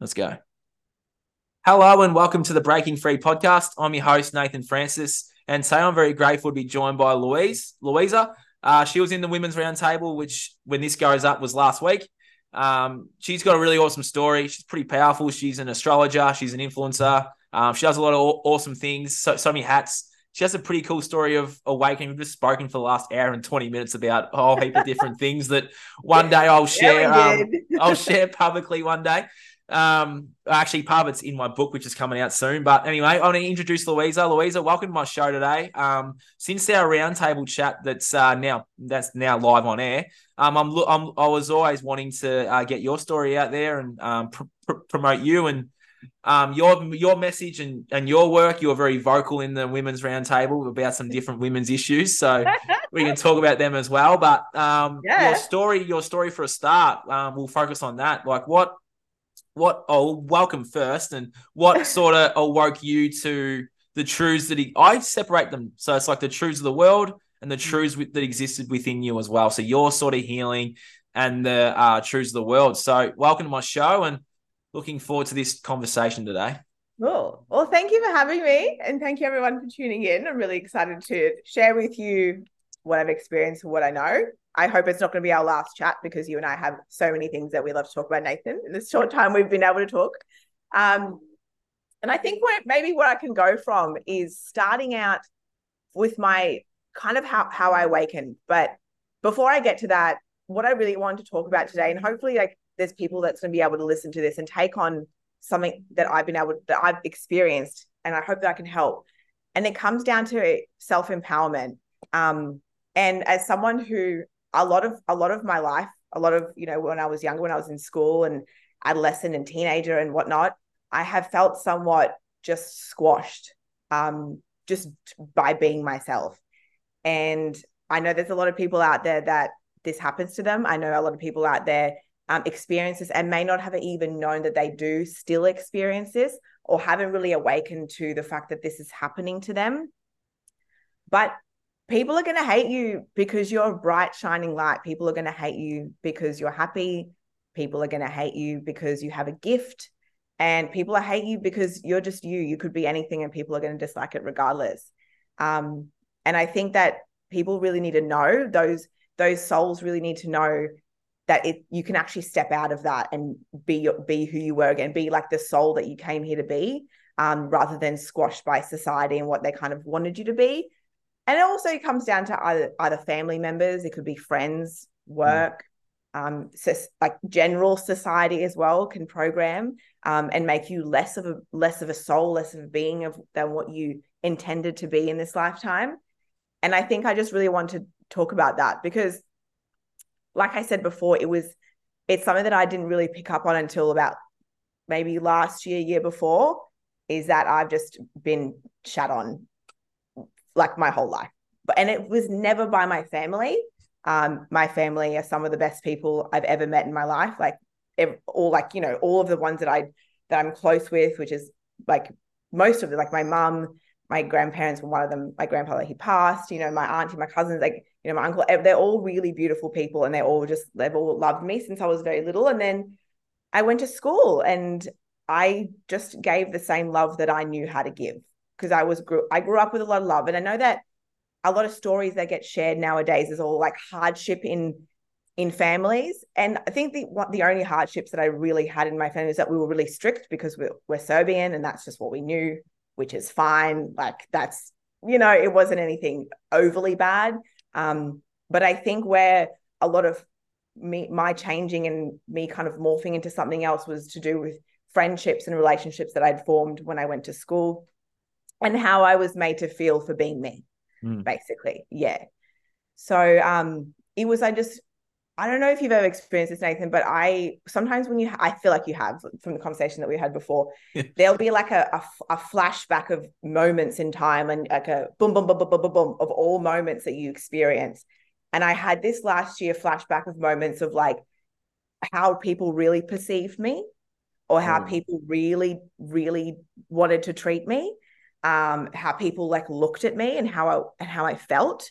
Let's go. Hello and welcome to the Breaking Free podcast. I'm your host, Nathan Francis, and today I'm very grateful to be joined by Louise. Luiza, uh, she was in the women's roundtable, which when this goes up was last week. Um, she's got a really awesome story. She's pretty powerful. She's an astrologer. She's an influencer. Um, she does a lot of awesome things. So, so many hats she has a pretty cool story of awakening. We've just spoken for the last hour and 20 minutes about a whole heap of different things that one day I'll share. Yeah, um, I'll share publicly one day. Um, actually, part of it's in my book, which is coming out soon. But anyway, I want to introduce Luiza. Luiza, welcome to my show today. Um, since our roundtable chat that's uh, now that's now live on air, um, I'm, I'm I was always wanting to uh, get your story out there and um, pr- pr- promote you and um, your your message and, and your work. You're very vocal in the women's roundtable about some different women's issues, so we can talk about them as well. But um, yeah. your story, your story for a start, um, we'll focus on that. Like what what? Oh, welcome first, and what sort of awoke you to the truths that he, I separate them. So it's like the truths of the world and the mm. truths that existed within you as well. So your sort of healing and the uh, truths of the world. So welcome to my show and looking forward to this conversation today. Cool. Well, thank you for having me. And thank you, everyone, for tuning in. I'm really excited to share with you what I've experienced and what I know. I hope it's not going to be our last chat because you and I have so many things that we love to talk about, Nathan, in this short time we've been able to talk. Um, and I think what maybe what I can go from is starting out with my kind of how, how I awakened. But before I get to that, what I really want to talk about today, and hopefully like there's people that's going to be able to listen to this and take on something that I've been able that I've experienced, and I hope that I can help. And it comes down to self empowerment. Um, and as someone who a lot of a lot of my life, a lot of you know when I was younger, when I was in school and adolescent and teenager and whatnot, I have felt somewhat just squashed, um, just by being myself. And I know there's a lot of people out there that this happens to them. I know a lot of people out there um, experiences and may not have even known that they do still experience this or haven't really awakened to the fact that this is happening to them. But people are going to hate you because you're a bright, shining light. People are going to hate you because you're happy. People are going to hate you because you have a gift. And people are hate you because you're just you. You could be anything and people are going to dislike it regardless. Um, and I think that people really need to know those those souls really need to know that it you can actually step out of that and be be who you were again, be like the soul that you came here to be, um, rather than squashed by society and what they kind of wanted you to be. And it also comes down to either either family members, it could be friends, work, mm. um, so, like general society as well can program um, and make you less of a less of a soul, less of a being of than what you intended to be in this lifetime. And I think I just really want to talk about that because like I said before, it was it's something that I didn't really pick up on until about maybe last year, year before, is that I've just been shat on like my whole life. But and it was never by my family. Um, my family are some of the best people I've ever met in my life. Like all like, you know, all of the ones that I that I'm close with, which is like most of it, like my mum, my grandparents were one of them, my grandfather, he passed, you know, my auntie, my cousins, like you know, my uncle, they're all really beautiful people and they all just, they've all loved me since I was very little. And then I went to school and I just gave the same love that I knew how to give because I was, grew, I grew up with a lot of love. And I know that a lot of stories that get shared nowadays is all like hardship in, in families. And I think the, what, the only hardships that I really had in my family is that we were really strict because we're, we're Serbian and that's just what we knew, which is fine. Like that's, you know, it wasn't anything overly bad um, but I think where a lot of me, my changing and me kind of morphing into something else was to do with friendships and relationships that I'd formed when I went to school and how I was made to feel for being me, mm. basically. Yeah. So um, it was, I just I don't know if you've ever experienced this, Nathan, but I sometimes when you, I feel like you have from the conversation that we had before, there'll be like a, a, a, flashback of moments in time and like a boom, boom, boom, boom, boom, boom, boom of all moments that you experience. And I had this last year flashback of moments of like how people really perceived me or how mm. people really, really wanted to treat me, um, how people like looked at me and how I, and how I felt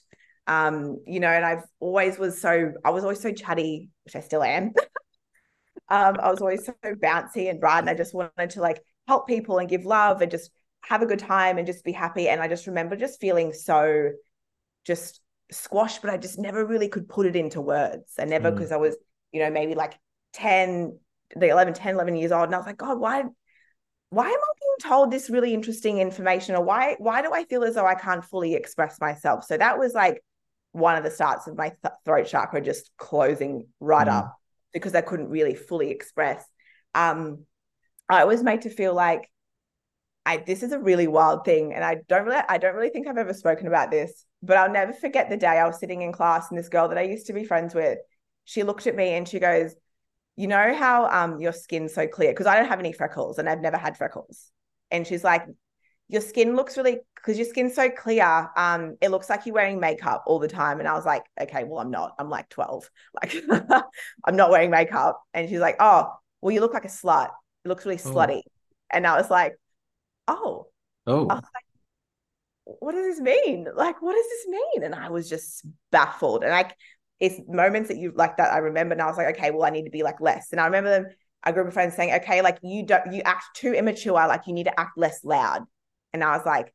um, you know, and I've always was so I was always so chatty, which I still am. Um, I was always so bouncy and bright, and I just wanted to like help people and give love and just have a good time and just be happy. And I just remember just feeling so just squashed, but I just never really could put it into words. I never, because mm. I was, you know, maybe like 10, the 11, 10, 11 years old. And I was like, God, why, why am I being told this really interesting information? Or why, why do I feel as though I can't fully express myself? So that was like one of the starts of my th- throat chakra just closing right mm. up because I couldn't really fully express. Um, I was made to feel like I this is a really wild thing, and I don't really I don't really think I've ever spoken about this, but I'll never forget the day I was sitting in class and this girl that I used to be friends with, she looked at me and she goes, "You know how um your skin's so clear because I don't have any freckles and I've never had freckles," and she's like, "Your skin looks really because your skin's so clear. Um, it looks like you're wearing makeup all the time." And I was like, "Okay, well I'm not. I'm like 12. Like I'm not wearing makeup." And she's like, "Oh, well you look like a slut." It looks really oh. slutty. And I was like, oh. Oh. Like, what does this mean? Like, what does this mean? And I was just baffled. And like, it's moments that you like that I remember. And I was like, okay, well, I need to be like less. And I remember them, a group of friends saying, okay, like you don't, you act too immature. Like you need to act less loud. And I was like,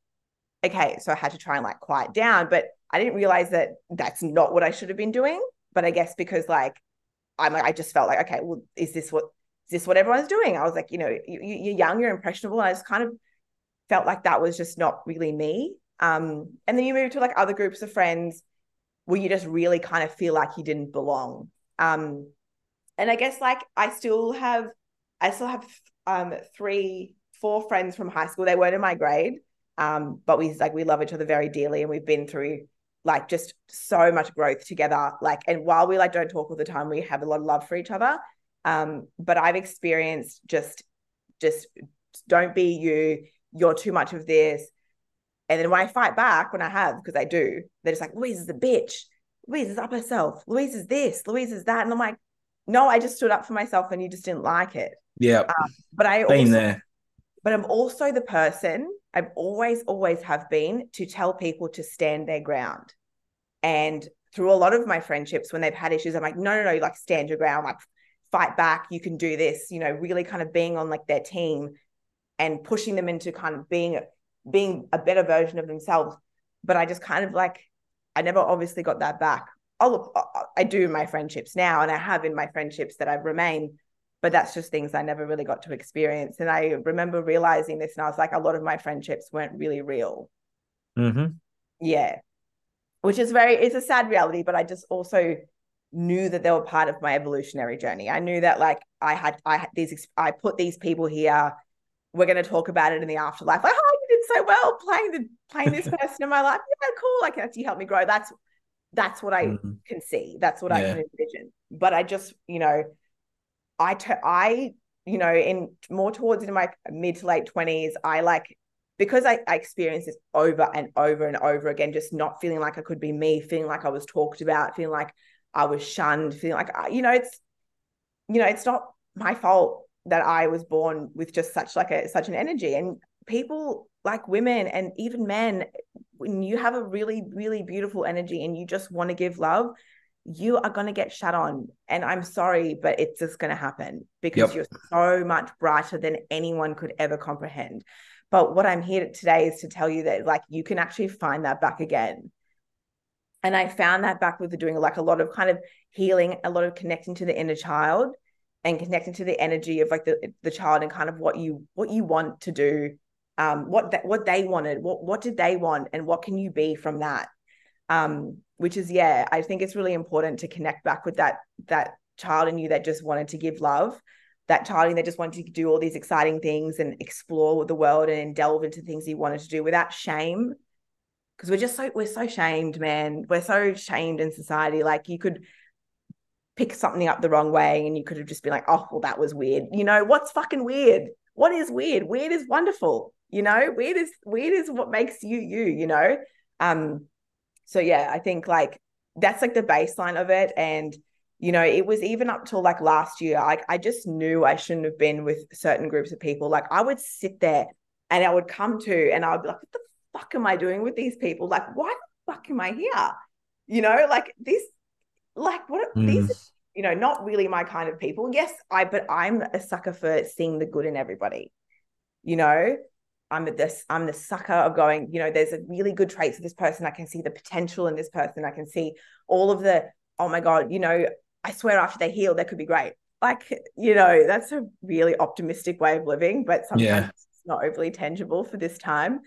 okay. So I had to try and like quiet down. But I didn't realize that that's not what I should have been doing. But I guess because like, I'm like, I just felt like, okay, well, is this what is this what everyone's doing? I was like, you know, you, you're young, you're impressionable. And I just kind of felt like that was just not really me. Um, and then you move to like other groups of friends where you just really kind of feel like you didn't belong. Um, and I guess like I still have, I still have um, three, four friends from high school. They weren't in my grade, um, but we like we love each other very dearly, and we've been through like just so much growth together. Like, and while we like don't talk all the time, we have a lot of love for each other. Um, but I've experienced just just don't be you, you're too much of this. And then when I fight back, when I have, because I do, they're just like, Louise is a bitch. Louise is up herself. Louise is this. Louise is that. And I'm like, no, I just stood up for myself and you just didn't like it. Yeah. Um, but I been also, there. But I'm also the person I've always, always have been to tell people to stand their ground. And through a lot of my friendships, when they've had issues, I'm like, no, no, no, like stand your ground, like fight back, you can do this, you know, really kind of being on like their team and pushing them into kind of being being a better version of themselves. But I just kind of like I never obviously got that back. Oh look, I do my friendships now, and I have in my friendships that I've remained. But that's just things I never really got to experience. And I remember realizing this, and I was like, a lot of my friendships weren't really real. Mm-hmm. Yeah, which is very it's a sad reality. But I just also knew that they were part of my evolutionary journey. I knew that like I had I had these I put these people here. We're going to talk about it in the afterlife. Like, oh, so well playing the playing this person in my life. Yeah, cool. Like that's you help me grow. That's that's what I mm-hmm. can see. That's what yeah. I can envision. But I just, you know, I t- I you know, in more towards in my mid to late twenties, I like because I, I experienced this over and over and over again, just not feeling like I could be me, feeling like I was talked about, feeling like I was shunned, feeling like you know, it's you know, it's not my fault that I was born with just such like a such an energy. And people like women and even men, when you have a really, really beautiful energy and you just want to give love, you are going to get shut on. And I'm sorry, but it's just going to happen because yep. you're so much brighter than anyone could ever comprehend. But what I'm here today is to tell you that like you can actually find that back again and I found that back with doing like a lot of kind of healing, a lot of connecting to the inner child and connecting to the energy of like the, the child and kind of what you what you want to do, um, what that what they wanted, what what did they want, and what can you be from that? Um, which is yeah, I think it's really important to connect back with that that child in you that just wanted to give love, that child in you that just wanted to do all these exciting things and explore the world and delve into things he wanted to do without shame because we're just so we're so shamed, man. We're so shamed in society. Like you could pick something up the wrong way and you could have just been like, oh, well, that was weird. You know, what's fucking weird? What is weird? Weird is wonderful. You know, weird is weird is what makes you you, you know? Um, so yeah, I think like that's like the baseline of it. And you know, it was even up till like last year, like I just knew I shouldn't have been with certain groups of people. Like I would sit there and I would come to and I would be like, what the fuck am I doing with these people? Like, why the fuck am I here? You know, like this, like what mm. these you know, not really my kind of people. Yes, I, but I'm a sucker for seeing the good in everybody. You know, I'm this, I'm the sucker of going, you know, there's a really good traits of this person. I can see the potential in this person. I can see all of the, oh my God, you know, I swear after they heal, they could be great. Like, you know, that's a really optimistic way of living, but sometimes yeah. it's not overly tangible for this time.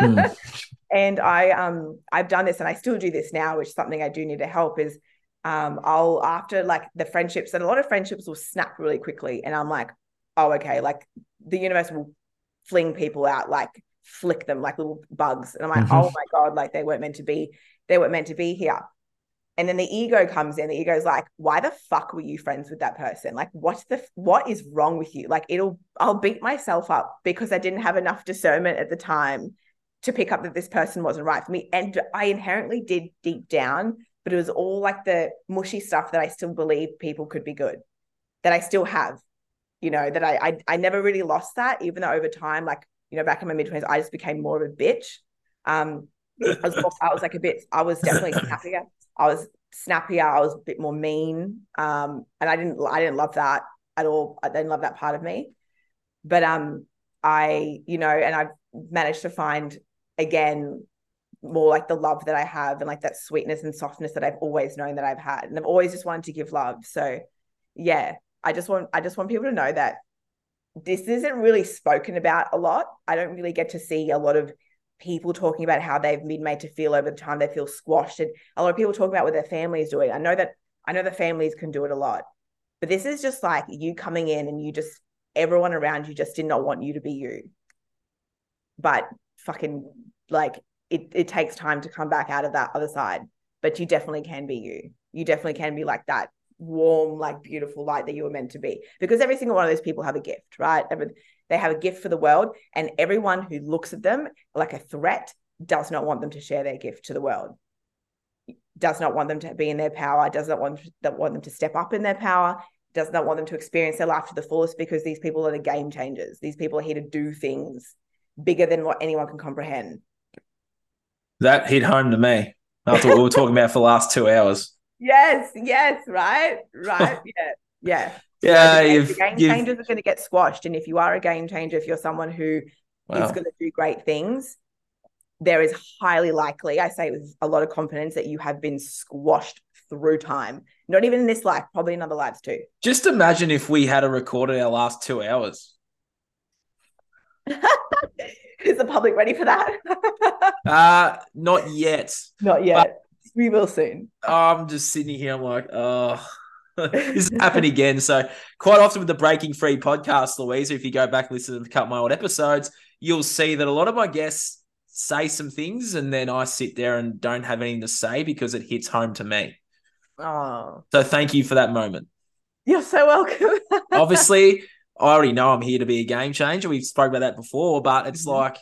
mm. And I um I've done this and I still do this now, which is something I do need to help is um I'll after like the friendships and a lot of friendships will snap really quickly. And I'm like, oh, okay, like the universe will fling people out like flick them like little bugs. And I'm like, mm-hmm. oh my God, like they weren't meant to be, they weren't meant to be here. And then the ego comes in. The ego's like, why the fuck were you friends with that person? Like, what's the what is wrong with you? Like, it'll I'll beat myself up because I didn't have enough discernment at the time to pick up that this person wasn't right for me. And I inherently did deep down, but it was all like the mushy stuff that I still believe people could be good, that I still have, you know, that I I, I never really lost that, even though over time, like, you know, back in my mid 20s, I just became more of a bitch. Um, I was, I was like a bit, I was definitely snappier. I was snappier. I was a bit more mean. Um, and I didn't, I didn't love that at all. I didn't love that part of me. But um, I, you know, and I've managed to find again more like the love that I have and like that sweetness and softness that I've always known that I've had. And I've always just wanted to give love. So yeah, I just want I just want people to know that this isn't really spoken about a lot. I don't really get to see a lot of people talking about how they've been made to feel over the time they feel squashed and a lot of people talking about what their family is doing. I know that i know the families can do it a lot but this is just like you coming in and you just everyone around you just did not want you to be you. But fucking like it, it takes time to come back out of that other side but you definitely can be you. You definitely can be like that warm like beautiful light that you were meant to be because every single one of those people have a gift right they have a gift for the world, and everyone who looks at them like a threat does not want them to share their gift to the world. Does not want them to be in their power. Does not want that want them to step up in their power. Does not want them to experience their life to the fullest because these people are the game changers. These people are here to do things bigger than what anyone can comprehend. That hit home to me. That's what we were talking about for the last two hours. Yes, yes, right, right, yeah, yeah. Yeah, so the, game you've... changers are going to get squashed, and if you are a game changer, if you're someone who wow. is going to do great things, there is highly likely, I say with a lot of confidence, that you have been squashed through time. Not even in this life, probably in other lives too. Just imagine if we had a recorded our last two hours. is the public ready for that? uh not yet. Not yet. We will soon. I'm just sitting here. I'm like, oh, this happened again. So quite often with the Breaking Free podcast, Luiza, if you go back and listen to a couple of my old episodes, you'll see that a lot of my guests say some things and then I sit there and don't have anything to say because it hits home to me. Oh. So thank you for that moment. You're so welcome. Obviously, I already know I'm here to be a game changer. We've spoke about that before, but it's mm-hmm. like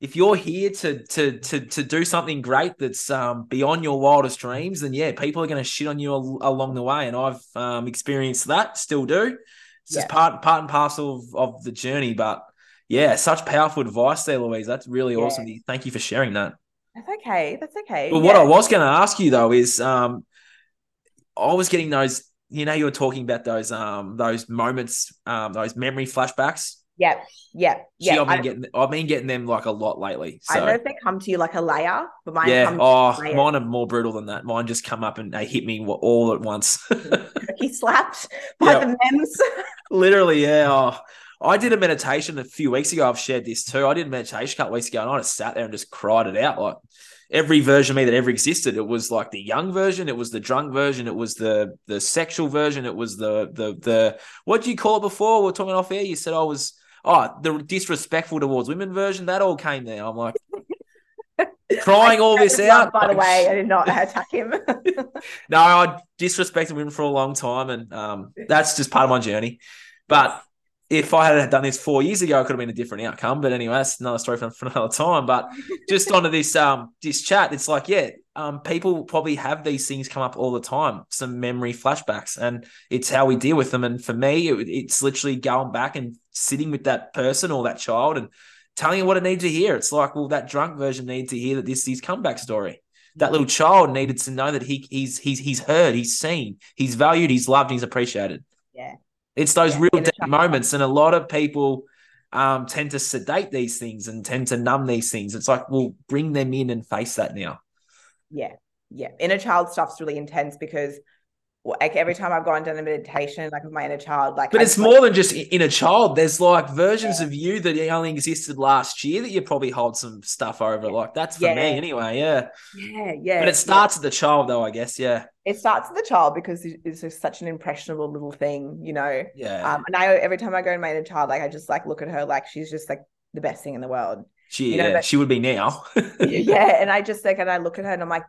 if you're here to to to to do something great that's um, beyond your wildest dreams, then yeah, people are going to shit on you al- along the way, and I've um, experienced that, still do. It's yeah. just part part and parcel of, of the journey. But yeah, such powerful advice there, Louise. That's really yeah. awesome. Thank you for sharing that. That's okay. That's okay. But yeah. what I was going to ask you though is, um, I was getting those. You know, you were talking about those um those moments, um, those memory flashbacks Yep. Yep. Yeah. I've been getting I've been getting them like a lot lately. So. I don't know if they come to you like a layer, but mine yeah. oh, mine are more brutal than that. Mine just come up and they hit me all at once. He slapped by the mems. Literally, yeah. Oh, I did a meditation a few weeks ago. I've shared this too. I did a meditation a couple weeks ago, and I just sat there and just cried it out. Like every version of me that ever existed. It was like the young version, it was the drunk version, it was the the sexual version, it was the the the what do you call it before? We are talking off air. You said I was oh, the disrespectful towards women version, that all came there. I'm like, crying all this out. By the way, I did not attack him. no, I disrespected women for a long time, and um, that's just part of my journey. But if I had done this four years ago, it could have been a different outcome. But anyway, that's another story for, for another time. But just onto this um this chat, it's like, yeah, um, people probably have these things come up all the time, some memory flashbacks, and it's how we deal with them. And for me, it, it's literally going back and sitting with that person or that child and telling them what it needs to hear. It's like, well, that drunk version needs to hear that this is comeback story. that little child needed to know that he he's he's he's heard, he's seen, he's valued, he's loved, he's appreciated. Yeah. It's those Yeah, real deep moments, and a lot of people um, tend to sedate these things and tend to numb these things. It's like, well, bring them in and face that now. Yeah, yeah. Inner child stuff's really intense because like every time I've gone down a meditation, like with my inner child, like But I it's more than just in a child. There's like versions of you that only existed last year that you probably hold some stuff over. Like that's for Yeah. me anyway. Yeah. yeah, yeah. But it starts at the child though, I guess. Yeah. It starts with the child because it's just such an impressionable little thing, you know. Yeah. Um, and I every time I go to my inner child, like I just like look at her like she's just like the best thing in the world. she, you know, yeah, but- she would be now. yeah, and I just like and I look at her and I'm like,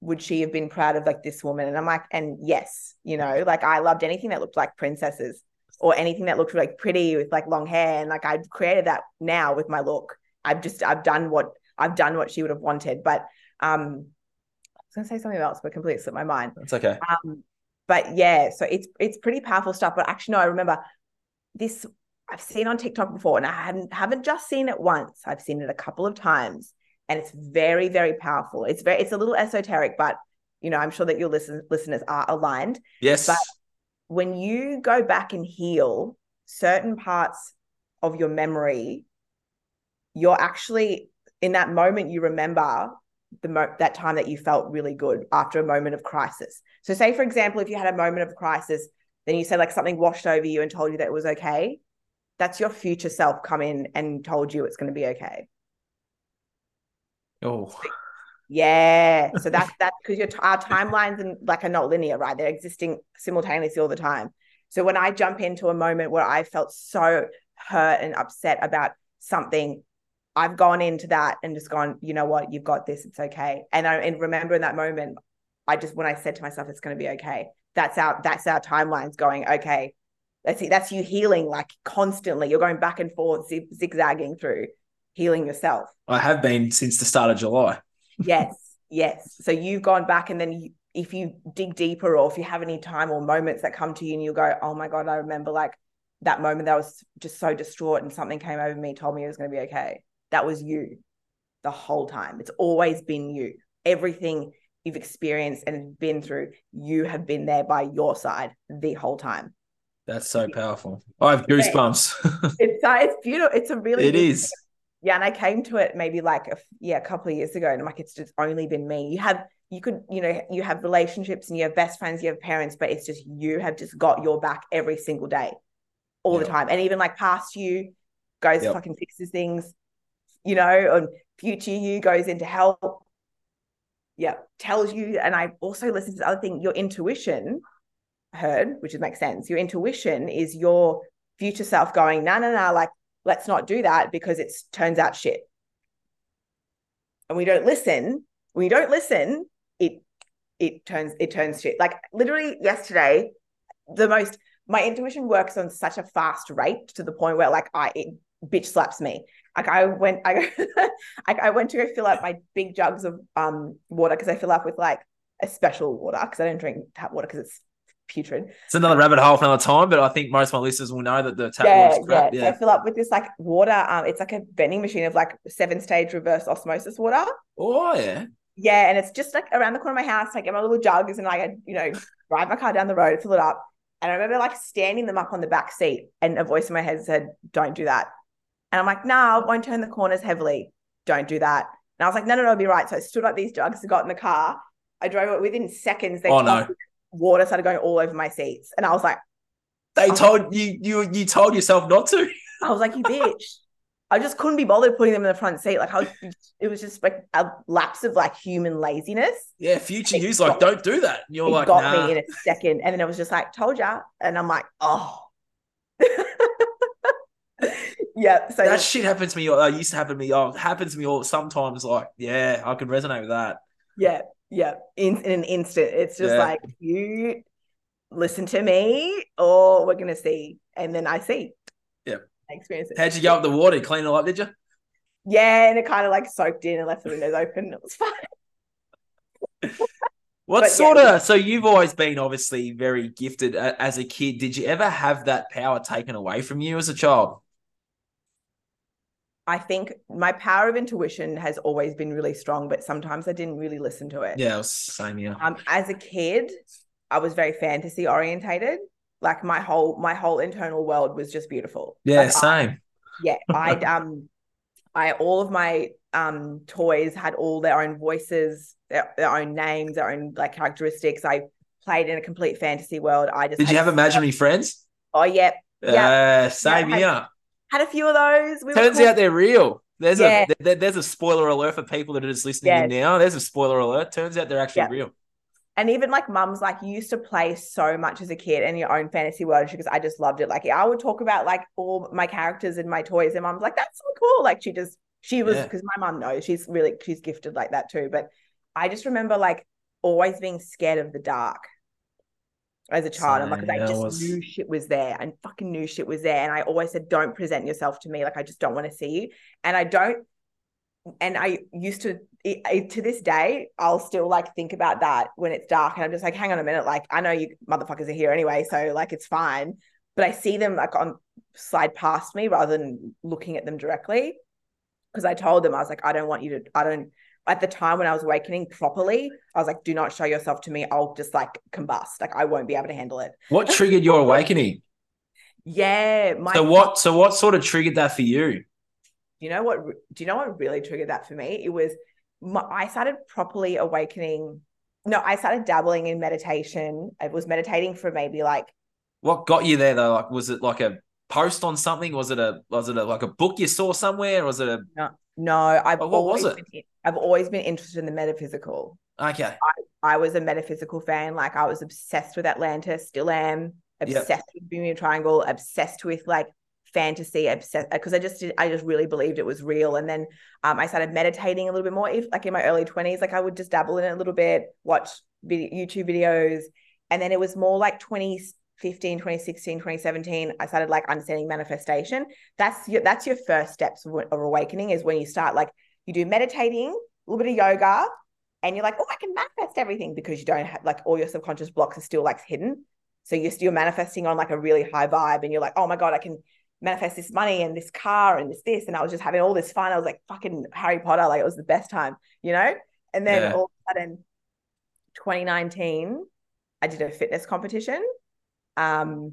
would she have been proud of like this woman? And I'm like, and yes, you know, like I loved anything that looked like princesses or anything that looked like pretty with like long hair, and like I've created that now with my look. I've just I've done what I've done what she would have wanted, but um, I was gonna say something else, but completely slipped my mind. That's okay. Um, but yeah, so it's it's pretty powerful stuff. But actually, no, I remember this I've seen on TikTok before, and I haven't haven't just seen it once. I've seen it a couple of times, and it's very very powerful. It's very it's a little esoteric, but you know I'm sure that your listen, listeners are aligned. Yes. But- When you go back and heal certain parts of your memory, you're actually in that moment you remember the mo- that time that you felt really good after a moment of crisis. So say for example if you had a moment of crisis then you said like something washed over you and told you that it was okay. That's your future self come in and told you it's going to be okay. Oh, Yeah. So that's that's because your our timelines and like are not linear, right? They're existing simultaneously all the time. So when I jump into a moment where I felt so hurt and upset about something, I've gone into that and just gone, you know what, you've got this, it's okay. And I and remember in that moment, I just when I said to myself, it's going to be okay. That's our that's our timelines going, okay. That's it. That's you healing like constantly. You're going back and forth, zigzagging through healing yourself. I have been since the start of July. Yes, yes. So you've gone back, and then you, if you dig deeper, or if you have any time or moments that come to you, and you go, "Oh my god, I remember like that moment that I was just so distraught, and something came over me, told me it was going to be okay." That was you the whole time. It's always been you. Everything you've experienced and been through, you have been there by your side the whole time. That's so powerful. I have goosebumps. It's uh, it's beautiful. It's a really it is. Yeah, and I came to it maybe like a yeah a couple of years ago, and I'm like, it's just only been me. You have you could you know you have relationships and you have best friends, you have parents, but it's just you have just got your back every single day, all the time, and even like past you goes Yep. fucking fixes things, you know, and future you goes into help. Yeah, tells you, and I also listen to the other thing. Your intuition heard, which makes sense. Your intuition is your future self going, no, no, no, like let's not do that because it turns out shit. And we don't listen. We don't listen, it it turns it turns shit. Like literally yesterday, the most my intuition works on such a fast rate to the point where like I it bitch slaps me. Like I went I I, went to go fill up my big jugs of um water because I fill up with like a special water because I don't drink tap water because it's putrid. It's another rabbit hole for another time, but I think most of my listeners will know that the tap yeah, water's crap. yeah. Yeah. I fill up with this like water. Um, it's like a vending machine of like seven stage reverse osmosis water. Oh yeah. Yeah, and it's just like around the corner of my house. I get my little jugs and I, you know, drive my car down the road, fill it up. And I remember like standing them up on the back seat, and a voice in my head said, "Don't do that." And I'm like, "No, nah, I won't turn the corners heavily. Don't do that." And I was like, "No, no, no, I'll be right." So I stood up these jugs and got in the car. I drove it within seconds. They Oh, no. Water started going all over my seats, and I was like, They Oh. told you you you told yourself not to. I was like, you bitch. I just couldn't be bothered putting them in the front seat. Like I was, it was just like a lapse of like human laziness. Yeah, future It you's like, got- don't do that. And you're it like, got nah. me in a second. And then it was just like, told ya. And I'm like, oh. yeah. So that shit happens to me. Uh, used to happen to me. Oh, it happens to me all sometimes. Like, yeah, I can resonate with that. yeah, yeah. In, in an instant. It's just Yeah. like you listen to me or we're gonna see. And then I see. yeah I experience it. How'd you go up the water? Clean it up, did you? Yeah, and it kind of like soaked in and left the windows open. It was fine. What But yeah, sort of? So you've always been obviously very gifted uh, as a kid. Did you ever have that power taken away from you as a child? I think my power of intuition has always been really strong, but sometimes I didn't really listen to it. Yeah, it was same here. Um, as a kid, I was very fantasy orientated. Like my whole my whole internal world was just beautiful. Yeah, Like, I- same. yeah, I um, I all of my um toys had all their own voices, their, their own names, their own like characteristics. I played in a complete fantasy world. I just Did you have imaginary friends? Oh yeah, Yeah, same Yeah, I- here. Had a few of those. We Turns out they're real. There's Yeah. a there- there's a spoiler alert for people that are just listening in now. There's a spoiler alert. Turns out they're actually Yeah. real. And even like mums, like you used to play so much as a kid in your own fantasy world because I just loved it. Like I would talk about like all my characters and my toys, and mum's like, that's so cool. Like she just, she was, Yeah. because my mum knows she's really, she's gifted like that too. But I just remember like always being scared of the dark as a child. I'm like, 'cause Same, I just was- knew shit was there and fucking knew shit was there. And I always said, don't present yourself to me. Like I just don't want to see you. And I don't, and I used to to this day, I'll still like think about that when it's dark, and I'm just like, hang on a minute, like I know you motherfuckers are here anyway, so like it's fine. But I see them like on slide past me rather than looking at them directly. Because I told them I was like, I don't want you to. I don't. At the time when I was awakening properly, I was like, do not show yourself to me. I'll just like combust. Like I won't be able to handle it. What triggered your awakening? Yeah, my. So what? So what sort of triggered that for you? You know what? Do you know what really triggered that for me? It was my, I started properly awakening. No, I started dabbling in meditation. I was meditating for maybe like What got you there though? Like, was it like a post on something? Was it a was it a, like a book you saw somewhere? Or was it a no. I've Oh, what always been, I've always been interested in the metaphysical. okay? I was a metaphysical fan. Like I was obsessed with Atlantis, still am. Yep. Obsessed with Bermuda Triangle. Obsessed with like fantasy. Obsessed because I just did, I just really believed it was real. And then um, I started meditating a little bit more. If like in my early twenties, like I would just dabble in it a little bit, watch video, YouTube videos, and then it was more like 2015, 2016, 2017. I started like understanding manifestation. That's your that's your first steps of, of awakening is when you start like you do meditating, a little bit of yoga, and you're like, oh, I can manifest everything because you don't have like all your subconscious blocks are still like hidden. So you're still manifesting on like a really high vibe, and you're like, oh my god, I can manifest this money and this car and this this, and I was just having all this fun. I was like fucking Harry Potter, like it was the best time, you know. And then Yeah. all of a sudden, 2019, I did a fitness competition, um,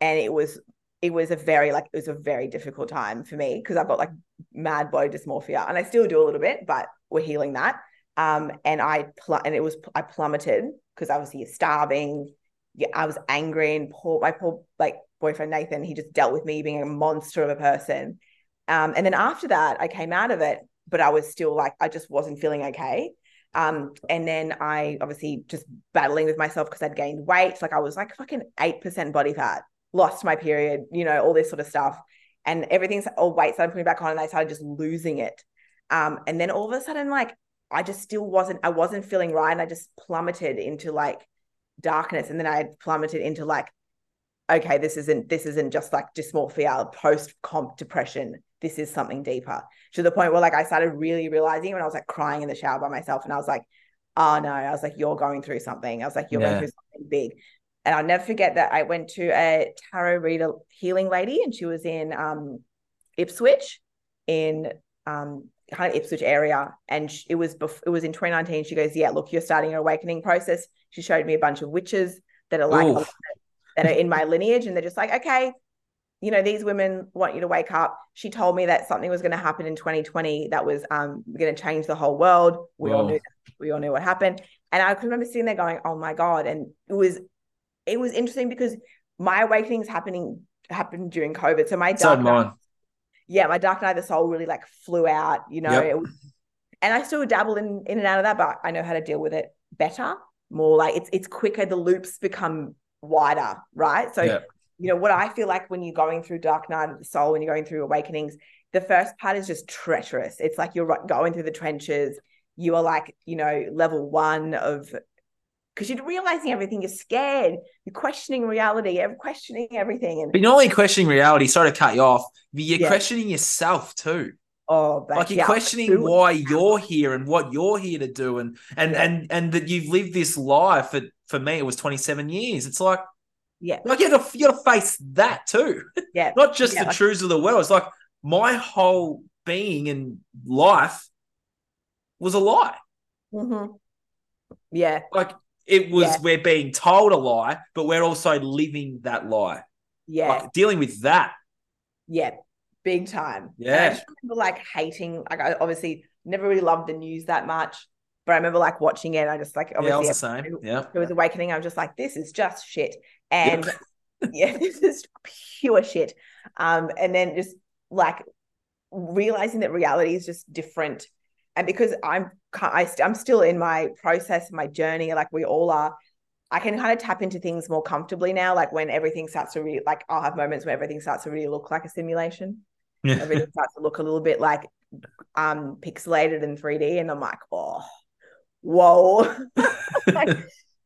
and it was it was a very like it was a very difficult time for me because I've got like mad body dysmorphia, and I still do a little bit, but we're healing that. Um, and I pl- and it was I plummeted because I was here starving. Yeah, I was angry and poor my poor like boyfriend Nathan. He just dealt with me being a monster of a person. Um, and then after that, I came out of it, but I was still like I just wasn't feeling okay. Um, and then I obviously just battling with myself because I'd gained weight. Like I was like fucking eight percent body fat, lost my period, you know, all this sort of stuff. And everything's all weight started putting back on, and I started just losing it. Um, and then all of a sudden, like I just still wasn't, I wasn't feeling right, and I just plummeted into like darkness, and then I plummeted into like, okay, this isn't, this isn't just like dysmorphia, post comp depression. This is something deeper to the point where like I started really realizing when I was like crying in the shower by myself, and I was like, oh no, I was like, you're going through something. I was like, you're Yeah. going through something big. And I'll never forget that I went to a tarot reader healing lady, and she was in um, Ipswich, in um, kind of Ipswich area, and it was bef- it was in 2019. She goes, "Yeah, look, you're starting an awakening process." She showed me a bunch of witches that are like that are in my lineage, and they're just like, okay, you know, these women want you to wake up. She told me that something was going to happen in 2020 that was um going to change the whole world. We all Whoa. knew we all knew what happened. And I could remember sitting there going, "Oh my god!" And it was it was interesting because my awakenings happening happened during COVID. So my dark night, yeah, my dark night of the soul really like flew out. You know, Yep. it was, and I still dabble in in and out of that, but I know how to deal with it better. More like it's it's quicker. The loops become wider, right? So Yeah. You know what I feel like when you're going through dark night of the soul, when you're going through awakenings, the first part is just treacherous. It's like you're going through the trenches. You are like, you know, level one of because you're realizing everything. You're scared. You're questioning reality. You're questioning everything. And But you're not only questioning reality. Sorry to cut you off. But you're Yeah. questioning yourself too. oh, but like you're yeah, questioning why you're here and what you're here to do and and Yeah. and and that you've lived this life for for me it was 27 years it's like Yeah, like you gotta, you gotta face that too yeah, not just Yeah, the like- truths of the world it's like my whole being and life was a lie. Mm-hmm. Yeah. Like it was, Yeah. we're being told a lie, but we're also living that lie. Yeah. Like dealing with that. Yeah, big time. And I just remember like hating, like I obviously never really loved the news that much, but I remember like watching it. I just like Yeah, I was obviously the same. Yeah. it was awakening. I was just like, this is just shit. And yeah, this is pure shit. Um, and then just like realizing that reality is just different. And because I'm I, st- I'm still in my process, my journey, like we all are. I can kind of tap into things more comfortably now. Like when everything starts to really, like I'll have moments where everything starts to really look like a simulation. Yeah. Everything starts to look a little bit like um pixelated in 3D, and I'm like, oh, whoa. like,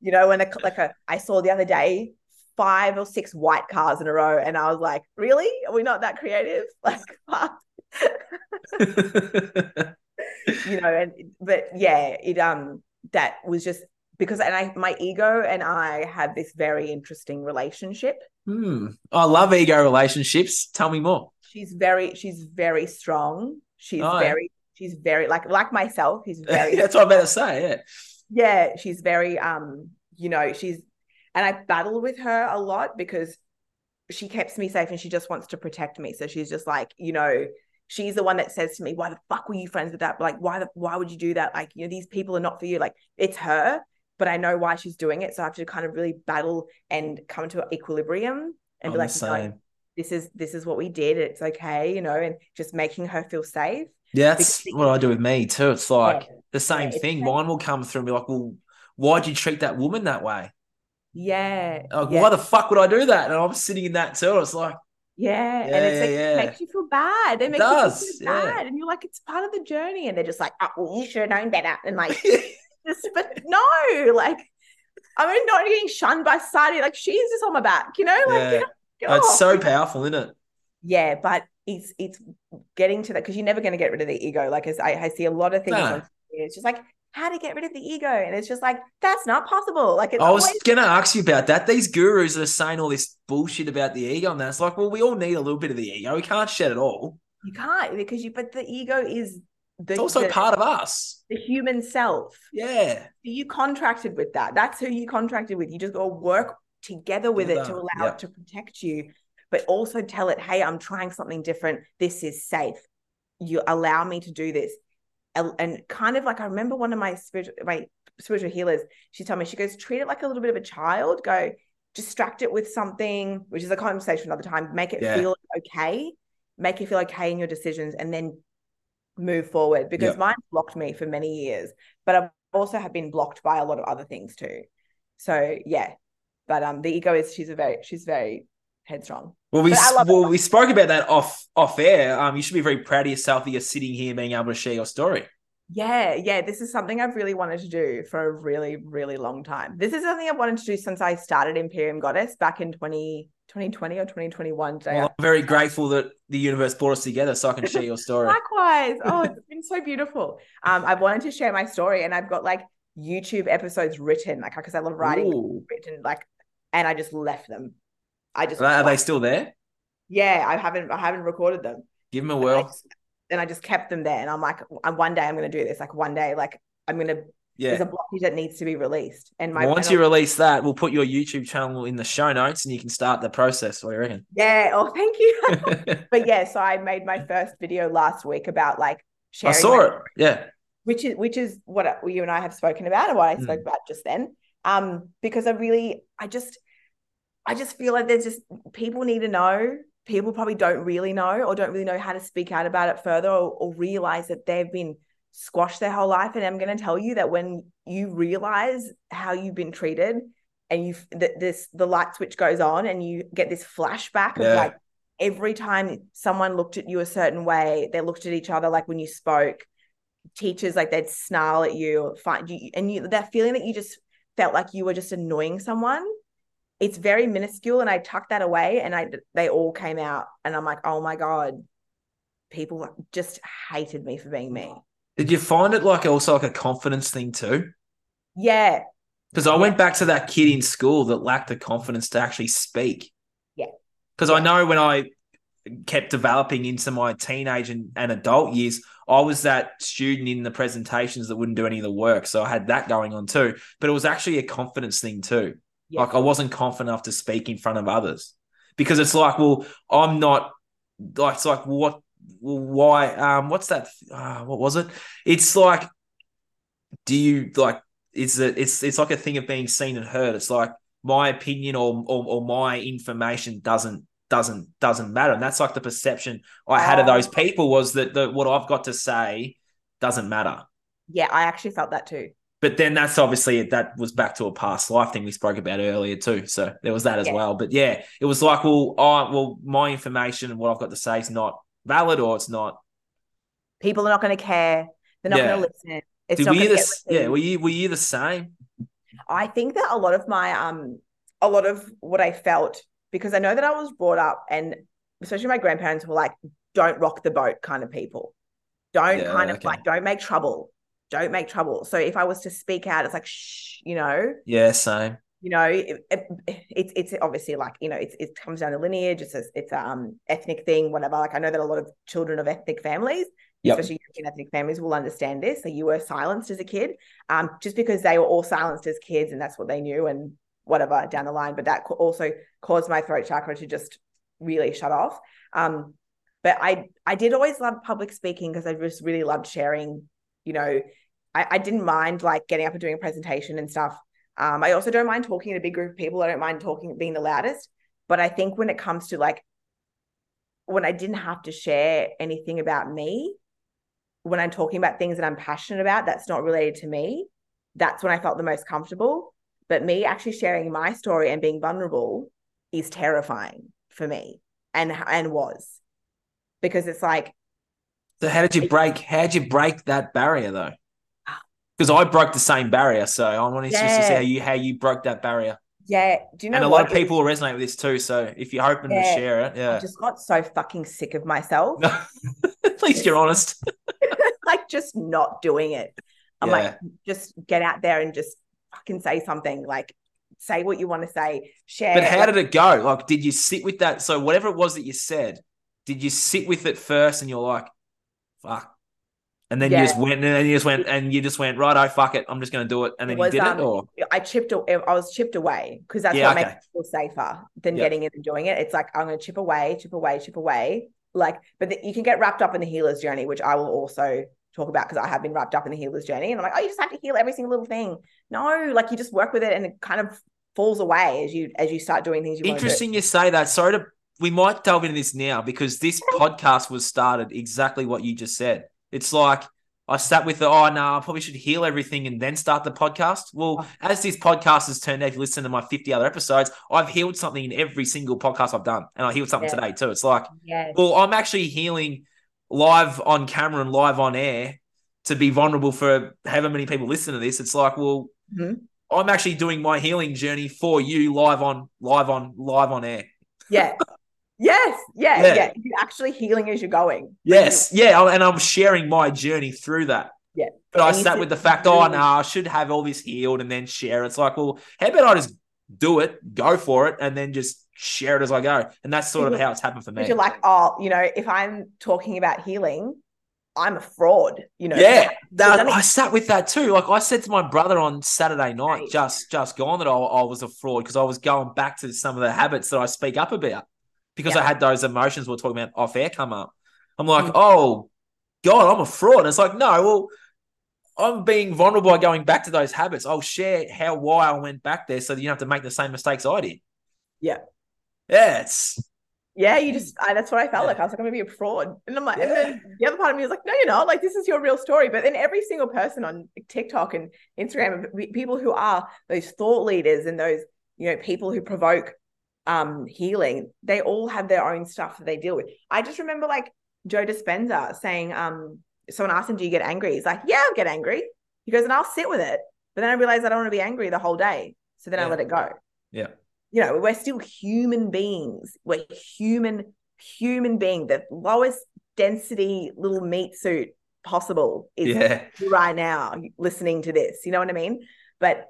you know, when a like a I saw the other day five or six white cars in a row, and I was like, really? Are we not that creative? Like, you know, and but yeah, it um that was just because and I my ego and I have this very interesting relationship. Hmm. I love ego relationships. Tell me more. She's very she's very strong. She's Oh, very she's very like like myself. He's very That's what I'm about to say. Yeah. yeah, she's very um, you know, she's and I battle with her a lot because she keeps me safe and she just wants to protect me. So she's just like, you know, she's the one that says to me, Why the fuck were you friends with that? Like, why the why would you do that? Like, you know, these people are not for you. Like, it's her, but I know why she's doing it. So I have to kind of really battle and come to an equilibrium and I'm be like, no, this is this is what we did. It's okay, you know, and just making her feel safe. Yeah, that's because- what I do with me too. It's like Yeah. the same it's thing. Mine will come through and be like, well, why'd you treat that woman that way? Yeah. Like, yeah. why the fuck would I do that? And I'm sitting in that too. It's like, Yeah, and it's like yeah, it makes you feel bad. It, It makes does, you feel yeah. bad, and you're like, it's part of the journey. And they're just like, oh, well, you should have known better. And like, just, but no, like, I'm not getting shunned by society. Like, she's just on my back, you know? Like, Yeah. off- it's so powerful, isn't it? yeah, but it's it's getting to that because you're never going to get rid of the ego. Like, as I, I see a lot of things No. on it's just like how to get rid of the ego, and it's just like that's not possible. Like, it's I was always going to ask you about that. These gurus that are saying all this bullshit about the ego, and that's like, well, we all need a little bit of the ego. We can't shed it all. you can't because you, but the ego is the It's also the, part of us. the human self. Yeah. you contracted with that. That's who you contracted with. You just go work together with it to allow it to protect you, but also tell it, hey, I'm trying something different. This is safe. You allow me to do this. And, kind of like I remember one of my spiritual my spiritual healers, she told me, she goes, treat it like a little bit of a child. Go distract it with something, which is a conversation another time. Make it Yeah. feel okay. Make you feel okay in your decisions and then move forward because Yeah. mine blocked me for many years but I've also have been blocked by a lot of other things too. So yeah, but um, the ego is she's a very she's very headstrong. Well, we well we spoke about that off off air. Um, you should be very proud of yourself that you're sitting here being able to share your story. Yeah, yeah, this is something I've really wanted to do for a really really long time. This is something I've wanted to do since I started Imperium Goddess back in 20, 2020 or 2021. Jay. Well, I'm very grateful that the universe brought us together so I can share your story. Likewise. Oh, it's been so beautiful. Um, I've wanted to share my story and I've got like YouTube episodes written, like because I love writing Ooh. written, like, and I just left them. I just Are they- are they still there? Yeah, I haven't I haven't recorded them. Give them a And I whirl. just, and I just kept them there. And I'm like, "Uh, one day I'm going to do this. Like one day, like I'm going to. Yeah. There's a blockage that needs to be released. And my Well, once you release that, we'll put your YouTube channel in the show notes and you can start the process. What do you reckon? yeah. Oh, thank you. but yeah, so I made my first video last week about like sharing. I saw my- it. Yeah. which is which is what you and I have spoken about and what I spoke Mm. about just then. Um, because I really, I just, I just feel like there's just people need to know. People probably don't really know or don't really know how to speak out about it further or, or realize that they've been squashed their whole life. And I'm going to tell you that when you realize how you've been treated and you that this the light switch goes on and you get this flashback of like every time someone looked at you a certain way, they looked at each other like when you spoke teachers like they'd snarl at you find you and you that feeling that you just felt like you were just annoying someone it's very minuscule and i tucked that away and i they all came out and i'm like oh my god people just hated me for being me Did you find it like also like a confidence thing too? yeah Because I Yeah. went back to that kid in school that lacked the confidence to actually speak. Yeah. Because I know when I kept developing into my teenage and, and adult years, I was that student in the presentations that wouldn't do any of the work. So I had that going on too. But it was actually a confidence thing too. Yeah. Like I wasn't confident enough to speak in front of others because it's like, well, I'm not like it's like what why um what's that uh, what was it? It's like do you like it's a, it's it's like a thing of being seen and heard. It's like my opinion or, or, or my information doesn't doesn't doesn't matter. And that's like the perception I had of those oh. people was that the, what I've got to say doesn't matter. Yeah, I actually felt that too. But then that's obviously that was back to a past life thing we spoke about earlier too. So there was that as yeah. well. But yeah, it was like, well, I well, my information and what I've got to say is not valid or it's not. People are not going to care. They're not yeah. going to listen. It's Did, not were the, yeah, were you were you the same? I think that a lot of my um a lot of what I felt because I know that I was brought up and especially my grandparents were like, don't rock the boat kind of people. Don't yeah, kind of okay. like, don't make trouble. Don't make trouble. So if I was to speak out, it's like, shh, you know? Yeah, same. You know, it, it, it's it's obviously like you know it's, it comes down to lineage. It's a, it's a um ethnic thing, whatever. Like I know that a lot of children of ethnic families, yep. especially European ethnic families, will understand this. So you were silenced as a kid, um, just because they were all silenced as kids, and that's what they knew, and whatever down the line. But that also caused my throat chakra to just really shut off. Um, but I I did always love public speaking because I just really loved sharing. You know, I, I didn't mind like getting up and doing a presentation and stuff. Um, I also don't mind talking to a big group of people. I don't mind talking being the loudest. But I think when it comes to like when I didn't have to share anything about me, when I'm talking about things that I'm passionate about, that's not related to me. That's when I felt the most comfortable. But me actually sharing my story and being vulnerable is terrifying for me and and was because it's like so how did you break how did you break that barrier though because i broke the same barrier so i want to see how you how you broke that barrier. Yeah do you know and a lot of people will resonate with this too so if you're hoping yeah. to share it yeah. I just got so fucking sick of myself. At least you're honest. Like just not doing it. I'm yeah. like just get out there and just fucking say something like say what you want to say share but how did it go? Like did you sit with that? So whatever it was that you said did you sit with it first and you're like fuck and then yeah. you just went and then you just went and you just went right oh fuck it i'm just going to do it and then was, you did um, it or i chipped i was chipped away because that's yeah, what okay. makes me feel safer than yep. getting in and doing it it's like i'm going to chip away chip away chip away like but the, you can get wrapped up in the healer's journey which i will also talk about because I have been wrapped up in the healer's journey. And I'm like, oh, you just have to heal every single little thing. No, like you just work with it and it kind of falls away as you as you start doing things you Interesting you say that. Sorry to we might delve into this now because this podcast was started exactly what you just said. It's like I sat with the oh no, I probably should heal everything and then start the podcast. Well, oh. as this podcast has turned out, if you listen to my 50 other episodes, I've healed something in every single podcast I've done. And I healed something yeah. today too. It's like, well, I'm actually healing live on camera and live on air to be vulnerable for however many people listen to this. It's like, well, mm-hmm. I'm actually doing my healing journey for you live on live on live on air. Yeah. Yes, yeah, yeah, yeah. You're actually healing as you're going. Yes, yeah, and I'm sharing my journey through that. Yeah, but and I sat with the fact, oh no, I should have all this healed and then share. It's like, well, how about I just do it, go for it, and then just share it as I go. And that's sort of how it's happened for me. You're like, oh, you know, if I'm talking about healing, I'm a fraud, you know. Yeah, that, I sat with that too. Like I said to my brother on Saturday night, just just gone, that I, I was a fraud because I was going back to some of the habits that I speak up about because yeah. I had those emotions we are talking about off air come up. I'm like, mm-hmm. oh God, I'm a fraud. And it's like, no, well, I'm being vulnerable by going back to those habits. I'll share how why I went back there so that you don't have to make the same mistakes I did. Yeah. Yeah, it's yeah, you just I, that's what I felt yeah. like. I was like, I'm gonna be a fraud. And I'm like, yeah. and then the other part of me was like, no, you're not. Like, this is your real story. But then every single person on TikTok and Instagram, people who are those thought leaders and those, you know, people who provoke um healing, they all have their own stuff that they deal with. I just remember like Joe Dispenza saying, um, someone asked him, Do you get angry? He's like, Yeah, I'll get angry. He goes, and I'll sit with it. But then I realized I don't want to be angry the whole day. So then yeah. I let it go. Yeah you know, we're still human beings. We're human, human being. The lowest density little meat suit possible is yeah. right now listening to this. You know what I mean? But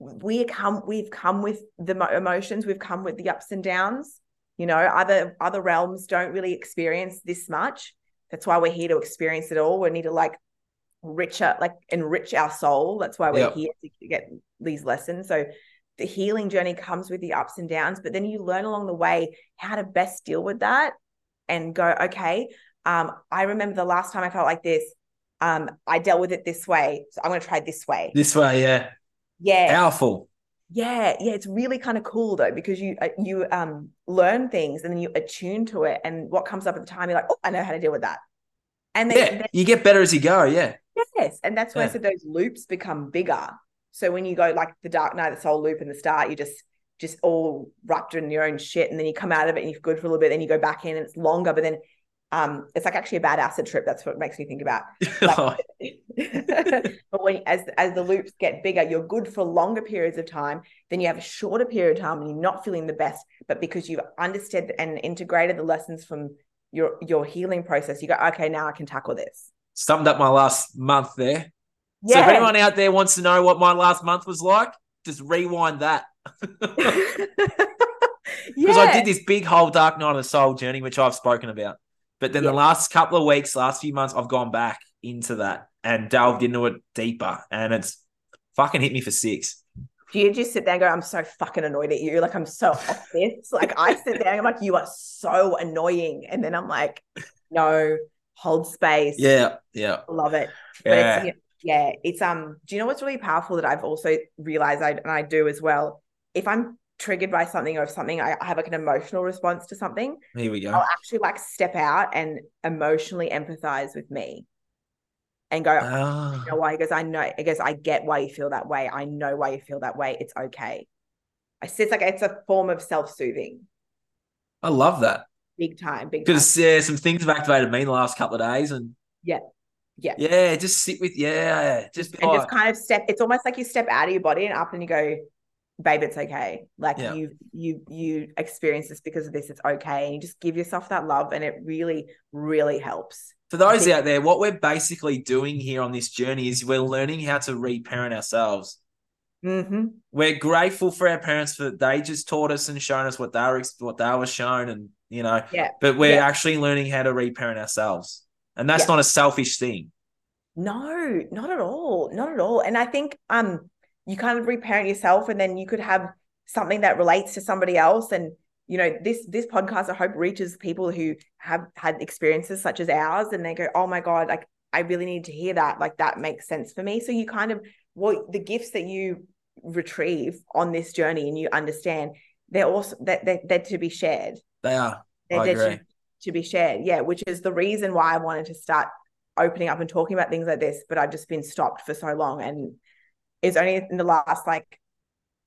we come, we've come with the emotions, we've come with the ups and downs. You know, other other realms don't really experience this much. That's why we're here to experience it all. We need to like richer, like enrich our soul. That's why we're Yep. here to get these lessons. So the healing journey comes with the ups and downs, but then you learn along the way how to best deal with that and go, okay, um, I remember the last time I felt like this. Um, I dealt with it this way. So I'm gonna try this way. This way, yeah. Yeah. Powerful. Yeah, yeah, it's really kind of cool though because you uh, you um learn things and then you attune to it, and what comes up at the time, you're like, oh, I know how to deal with that. And then, Yeah. then- You get better as you go, yeah. yes, and that's why I said those loops become bigger. So when you go like the Dark Night the Soul loop in the start, you just just all wrapped in your own shit, and then you come out of it and you're good for a little bit, then you go back in and it's longer, but then um it's like actually a bad acid trip. That's what makes me think about. Like- but when as as the loops get bigger, you're good for longer periods of time. Then you have a shorter period of time and you're not feeling the best. But because you've understood and integrated the lessons from your your healing process, you go, okay, now I can tackle this. Summed up my last month there. Yeah. So Yeah. if anyone out there wants to know what my last month was like, just rewind that. Because I did this big whole Dark Night of the Soul journey, which I've spoken about. But then Yeah. the last couple of weeks, last few months, I've gone back into that and delved into it deeper. And it's fucking hit me for six. Do you just sit there and go, I'm so fucking annoyed at you? Like, I'm so off this. Like, I sit there and I'm like, you are so annoying. And then I'm like, no, hold space. Yeah, yeah, Love it. But yeah. it's, yeah, it's, um, do you know what's really powerful that I've also realized I, and I do as well? If I'm triggered by something or if something, I I have like an emotional response to something, Here we go. I'll actually like step out and emotionally empathize with me and go, Ah, you know why? He goes, I know. I guess I get why you feel that way. I know why you feel that way. It's okay. I see it's like it's a form of self-soothing. I love that Big time. Big time. because yeah, some things have activated me in the last couple of days, and Yeah. Yeah. yeah, just sit with yeah, just And just kind of step, it's almost like you step out of your body and up and you go, babe, it's okay. Like Yeah. you you you experience this because of this, it's okay. And you just give yourself that love and it really, really helps. for those think- out there, what we're basically doing here on this journey is we're learning how to reparent ourselves. hmm We're grateful for our parents for they just taught us and shown us what they were what they were shown, and you know, Yeah. but we're Yeah. actually learning how to reparent ourselves, and that's Yeah. not a selfish thing. No, not at all. Not at all. And I think um you kind of reparent yourself and then you could have something that relates to somebody else. And you know, this this podcast I hope reaches people who have had experiences such as ours and they go, Oh my God, like I really need to hear that. Like that makes sense for me. So you kind of well, the gifts that you retrieve on this journey and you understand they're also that they're, they're to be shared. They are. They're I there to, agree. to be shared. Yeah, which is the reason why I wanted to start opening up and talking about things like this, but I've just been stopped for so long. And it's only in the last like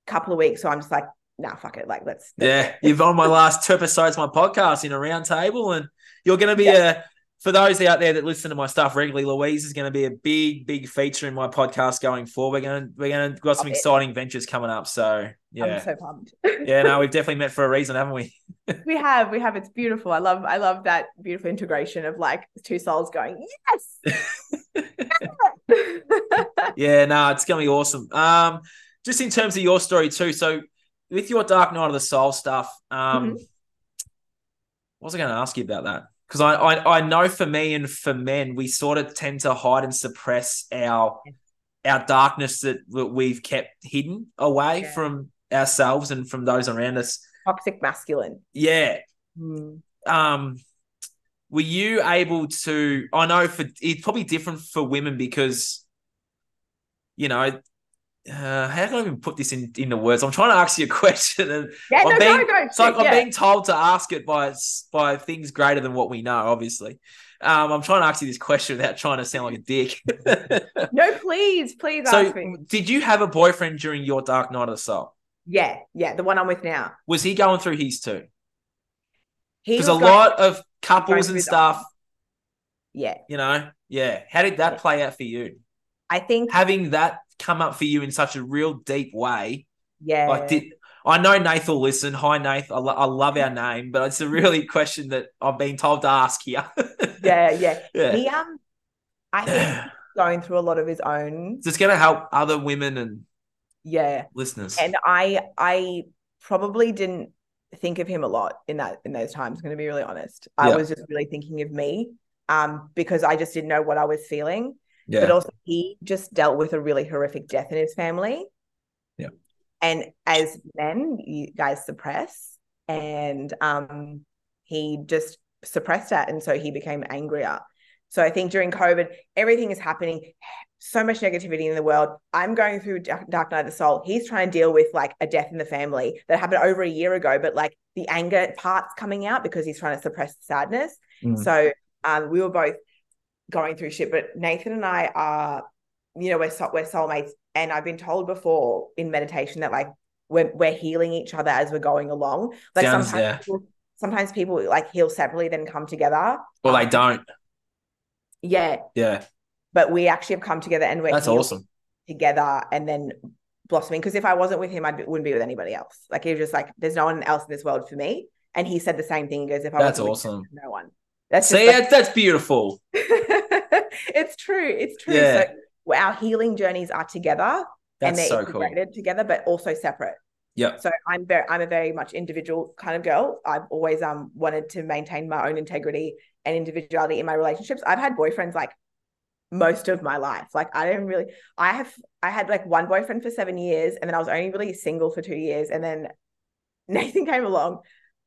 couple of weeks. So I'm just like, nah, fuck it. Like let's Yeah, you've on my last two episodes of my podcast in a round table, and you're going to be a. For those out there that listen to my stuff regularly, Louise is going to be a big, big feature in my podcast going forward. We're going to, we're going to got some exciting ventures coming up. So yeah, I'm so pumped. yeah, no, we've definitely met for a reason, haven't we? we have, we have. It's beautiful. I love, I love that beautiful integration of like two souls going, yes. Yeah, no, it's going to be awesome. Um, just in terms of your story too. So with your Dark Night of the Soul stuff, um, Mhm. what was I going to ask you about that? Because I, I I know for me and for men, we sort of tend to hide and suppress our our darkness that we've kept hidden away Yeah. from ourselves and from those around us. Toxic masculine. Yeah. Mm. Um, were you able to? I know for it's probably different for women because, you know, uh, how can I even put this in in the words? I'm trying to ask you a question, and Yeah, I'm no, being- go, go. it's like I'm being told to ask it by by things greater than what we know. Obviously, um, I'm trying to ask you this question without trying to sound like a dick. No, please, please so, ask me. did you have a boyfriend during your dark night of the soul? Yeah, yeah, the one I'm with now. Was he going through his too? Because a going- lot of couples and stuff. Yeah, you know, yeah. How did that Yeah. play out for you? I think. having that come up for you in such a real deep way. Yeah, Like, did I know Nath will listen? Hi, Nath. I, lo- I love our name, but it's a really question that I've been told to ask here. yeah, yeah. yeah. He um, I think going through a lot of his own. So it's going to help other women and Yeah, listeners. and I I probably didn't think of him a lot in that in those times. I'm going to be really honest. I Yeah. was just really thinking of me um, because I just didn't know what I was feeling. Yeah. But also, he just dealt with a really horrific death in his family. Yeah. And as men, you guys suppress, and um, he just suppressed that, and so he became angrier. So I think during COVID, everything is happening, so much negativity in the world. I'm going through Dark Night of the Soul. He's trying to deal with like a death in the family that happened over a year ago, but like the anger part's coming out because he's trying to suppress the sadness. Mm. So um, we were both going through shit, but Nathan and I are, you know, we're so- we're soulmates, and I've been told before in meditation that like we're we're healing each other as we're going along. Like Sounds- sometimes yeah. people, sometimes people like heal separately, then come together. Well, they Um, don't. Yeah, Yeah. But we actually have come together and we're That's awesome. together and then blossoming. Because if I wasn't with him, I wouldn't be with anybody else. Like he was just like, there's no one else in this world for me. And he said the same thing. Goes, if I That's awesome. no one. That's See, like- that's, that's beautiful. it's true. It's true. Yeah. So our healing journeys are together and they're so cool. integrated together, but also separate. yeah. So I'm very, I'm a very much individual kind of girl. I've always um wanted to maintain my own integrity and individuality in my relationships. I've had boyfriends like most of my life. Like I didn't really. I have. I had like one boyfriend for seven years, and then I was only really single for two years, and then Nathan came along.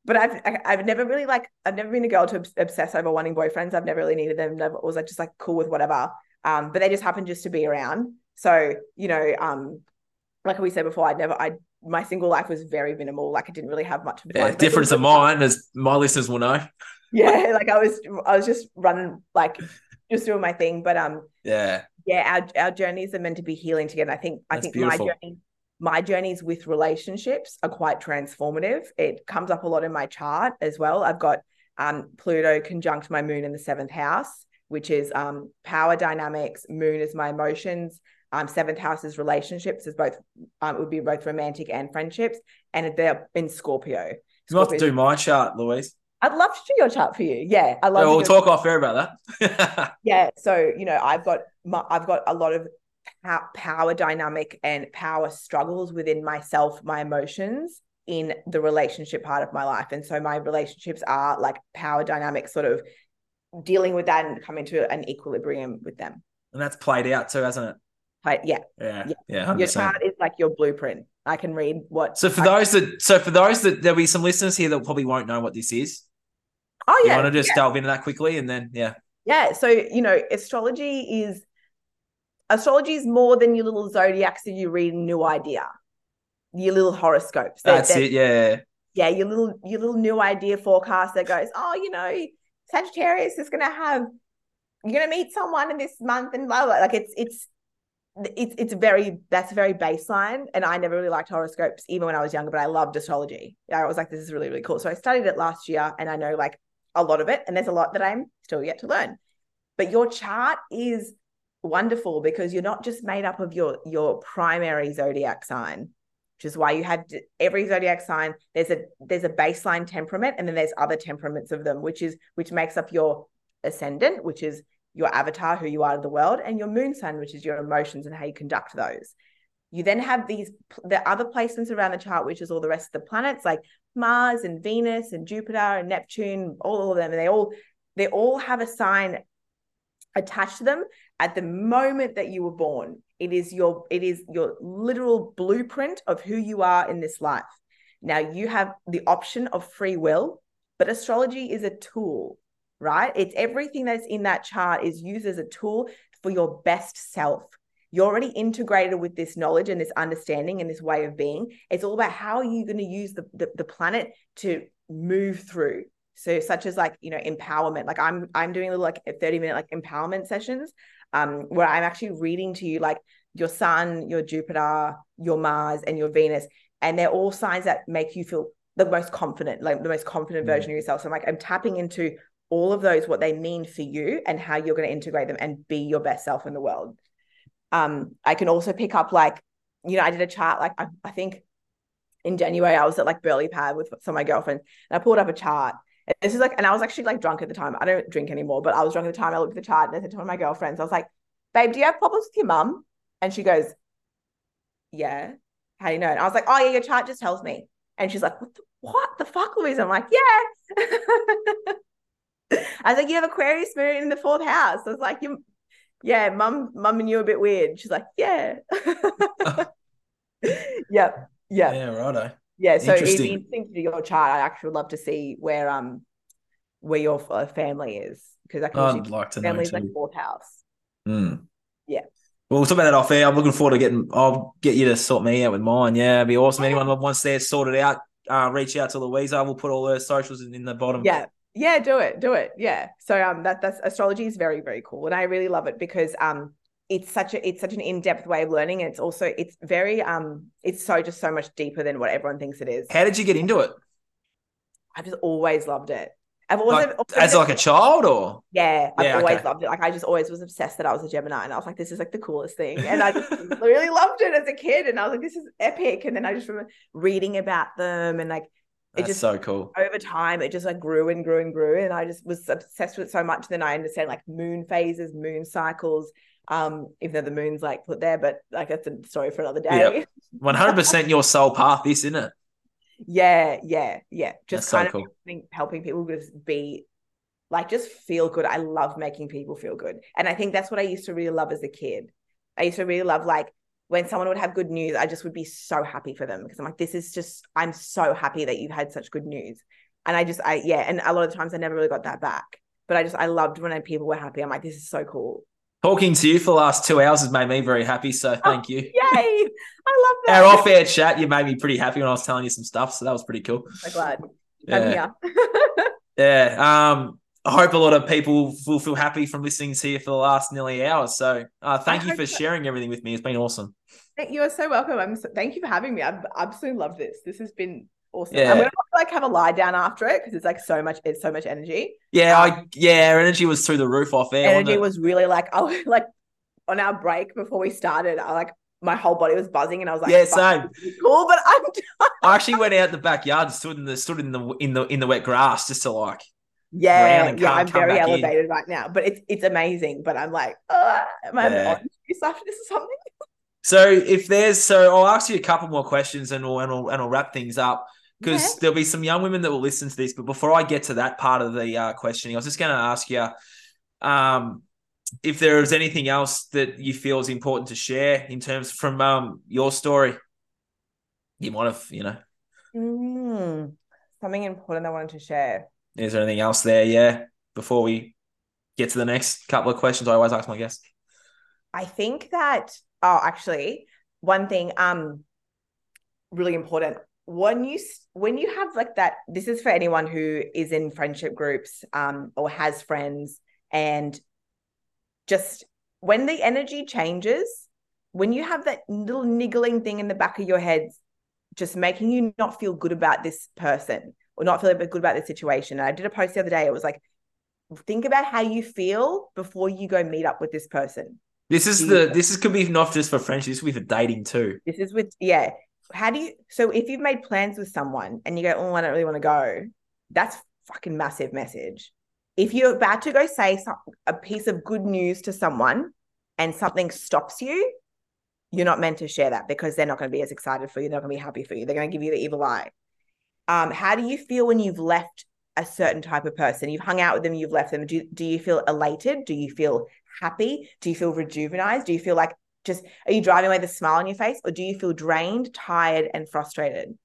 But I've I've never really like I've never been a girl to obsess over wanting boyfriends. I've never really needed them. Never was like just like cool with whatever. Um, but they just happened just to be around. So you know, um, like we said before, I'd never I my single life was very minimal. Like I didn't really have much of Yeah, fun. But it different was to really fun. mine, as my listeners will know. Yeah, like I was I was just running like just doing my thing. But um Yeah. yeah, our our journeys are meant to be healing together. I think I think beautiful. my journey my journeys with relationships are quite transformative. It comes up a lot in my chart as well. I've got um Pluto conjunct my moon in the seventh house, which is um power dynamics, moon is my emotions. Um, seventh house is relationships, is both um, it would be both romantic and friendships, and they're in Scorpio. You have to do my chart, Louise. I'd love to do your chart for you. Yeah, I love. To we'll talk off air about that. Yeah, so you know, I've got my, I've got a lot of power dynamic and power struggles within myself, my emotions in the relationship part of my life, and so my relationships are like power dynamic, sort of dealing with that and coming to an equilibrium with them. and that's played out too, hasn't it? Yeah, Yeah. Yeah. Yeah. your chart is like your blueprint. I can read what. So for I- those that, so for those that there'll be some listeners here that probably won't know what this is. oh yeah. You want to just delve into that quickly, and then yeah, Yeah, so you know, astrology is astrology is more than your little zodiacs that you read in New Idea, your little horoscopes. They're- that's they're- it. Yeah. Yeah, your little your little New Idea forecast that goes, oh, you know, Sagittarius is gonna have you're gonna meet someone in this month and blah blah. Like it's it's it's it's very that's very baseline. And I never really liked horoscopes even when I was younger, but I loved astrology. I was like, this is really really cool. So I studied it last year, and I know like a lot of it, and there's a lot that I'm still yet to learn. But your chart is wonderful because you're not just made up of your your primary zodiac sign which is why you have every zodiac sign there's a there's a baseline temperament and then there's other temperaments of them which is which makes up your ascendant which is your avatar who you are to the world and your moon sign which is your emotions and how you conduct those. You then have these the other placements around the chart which is all the rest of the planets like mars and venus and jupiter and neptune all of them and they all they all have a sign attached to them at the moment that you were born. It is your it is your literal blueprint of who you are in this life. Now you have the option of free will but astrology is a tool right? It's everything that's in that chart is used as a tool for your best self. You're already integrated with this knowledge and this understanding and this way of being. It's all about how are you going to use the, the, the planet to move through. So such as like you know empowerment. Like i'm i'm doing little like 30 minute like empowerment sessions um where i'm actually reading to you like your sun your jupiter your mars and your venus. And they're all signs that make you feel the most confident like the most confident Mm. version of yourself. So i'm like i'm tapping into all of those what they mean for you and how you're going to integrate them and be your best self in the world. Um i can also pick up like you know i did a chart like i, I think in january i was at like Burleigh pad with some of my girlfriends and i pulled up a chart. And this is like and i was actually like drunk at the time. I don't drink anymore but i was drunk at the time. I looked at the chart and i said to one of my girlfriends i was like babe do you have problems with your mum? And she goes yeah how do you know? And i was like oh yeah your chart just tells me. And she's like what the, what the fuck, Louise? I'm like, yeah. I was like, you have Aquarius moon in the fourth house. I was like, you, yeah, mum, mum and you are a bit weird. She's like, yeah. yep. Yeah. Yeah, righto. Yeah. So if Interesting. you think to your chart, I actually would love to see where um where your uh, family is because I can I'd like to know family's like fourth house. Mm. Yeah. Well, we'll talk about that off air. I'm looking forward to getting. I'll get you to sort me out with mine. Yeah, it'd be awesome. Anyone wants theirs sorted out, uh, reach out to Luiza. We'll put all her socials in, in the bottom. Yeah. Yeah, do it, do it. Yeah. So um that that's astrology is very, very cool. And I really love it because um it's such a it's such an in-depth way of learning. And it's also it's very um it's so just so much deeper than what everyone thinks it is. How did you get into it? I've just always loved it. I've always Like, as like a child, or Yeah, I've Yeah, always okay. loved it. Like I just always was obsessed that I was a Gemini, and I was like, "This is like the coolest thing," and I just really loved it as a kid. And I was like, "This is epic." And then I just remember reading about them, and like it that's just so cool. over time, it just like grew and grew and grew, and I just was obsessed with it so much. Then I understand like moon phases, moon cycles. Um, even though the moon's like put there, but like that's a story for another day. One hundred percent your soul path. This, isn't it? Yeah, yeah, yeah. Just That's so kind cool. of helping, helping people just be like just feel good. I love making people feel good. And I think that's what I used to really love as a kid. I used to really love like when someone would have good news, I just would be so happy for them because I'm like, this is just, I'm so happy that you've had such good news. And I just, I, yeah. And a lot of times I never really got that back. But I just, I loved when people were happy. I'm like, this is so cool. Talking to you for the last two hours has made me very happy. So thank you. Yay. I love that. Our off air chat, you made me pretty happy when I was telling you some stuff. So that was pretty cool. I'm so glad. Yeah. I'm here. Yeah. Um, I hope a lot of people will feel happy from listening to you for the last nearly hour. So uh, thank I you for so. sharing everything with me. It's been awesome. Thank- You are so welcome. I'm so, thank you for having me. I've absolutely loved this. This has been awesome. Yeah. I'm gonna like have a lie down after it because it's like so much. It's so much energy. Yeah, I yeah, our energy was through the roof off air. energy it? was really like oh like on our break before we started. I like my whole body was buzzing and I was like, Yeah, "Fuck, same. cool, but I'm I actually went out the backyard and stood in the stood in the in the in the wet grass just to like yeah yeah. I'm very back in. elevated right now, but it's it's amazing. But I'm like, am I Yeah. on after this or something? So if there's so I'll ask you a couple more questions and we'll and we'll, and we'll wrap things up because Yeah. there'll be some young women that will listen to this. But before I get to that part of the uh, questioning, I was just going to ask you um, if there is anything else that you feel is important to share in terms from um, your story. You might have, you know, Mm, something important I wanted to share. Is there anything else there? Yeah, before we get to the next couple of questions, I always ask my guests. I think that oh actually one thing um really important when you when you have like that this is for anyone who is in friendship groups um or has friends and just when the energy changes when you have that little niggling thing in the back of your head just making you not feel good about this person or not feel good about the situation and I did a post the other day it was like think about how you feel before you go meet up with this person This is the this is could be not just for friendship, this could be for dating too. This is with yeah. How do you so if you've made plans with someone and you go, oh, I don't really want to go, that's fucking massive message. If you're about to go say some, a piece of good news to someone and something stops you, you're not meant to share that because they're not going to be as excited for you. They're not going to be happy for you. They're going to give you the evil eye. Um, how do you feel when you've left a certain type of person? You've hung out with them, you've left them. Do, do you feel elated? Do you feel happy? Do you feel rejuvenized? Do you feel like just are you driving away the smile on your face or do you feel drained, tired, and frustrated?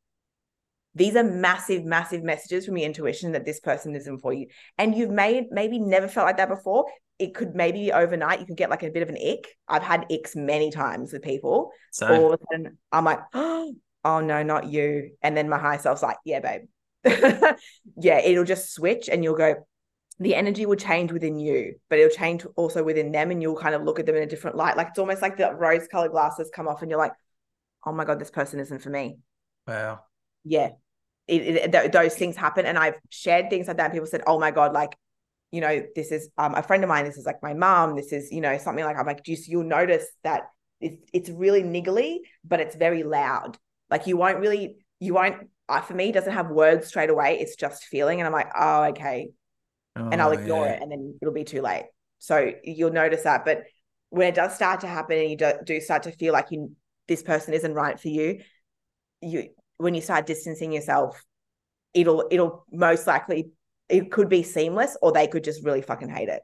These are massive, massive messages from your intuition that this person isn't for you. And you've made maybe never felt like that before. It could maybe be overnight. You can get like a bit of an ick. I've had icks many times with people. So All of a sudden, I'm like, oh no, not you. And then my higher self's like, yeah, babe. yeah, it'll just switch and you'll go, the energy will change within you, but it'll change also within them, and you'll kind of look at them in a different light. Like it's almost like the rose colored glasses come off, and you're like, oh my God, this person isn't for me. wow. Yeah. It, it, th- those things happen. And I've shared things like that. And people said, oh my God, like, you know, this is um, a friend of mine. This is like my mom. This is, you know, something like I'm like, just you'll notice that it's, it's really niggly, but it's very loud. Like you won't really, you won't, uh, for me, it doesn't have words straight away. It's just feeling. And I'm like, oh, okay. and I'll Oh, ignore yeah. it and then it'll be too late. So you'll notice that. But when it does start to happen and you do, do start to feel like you this person isn't right for you, you when you start distancing yourself, it'll it'll most likely it could be seamless or they could just really fucking hate it.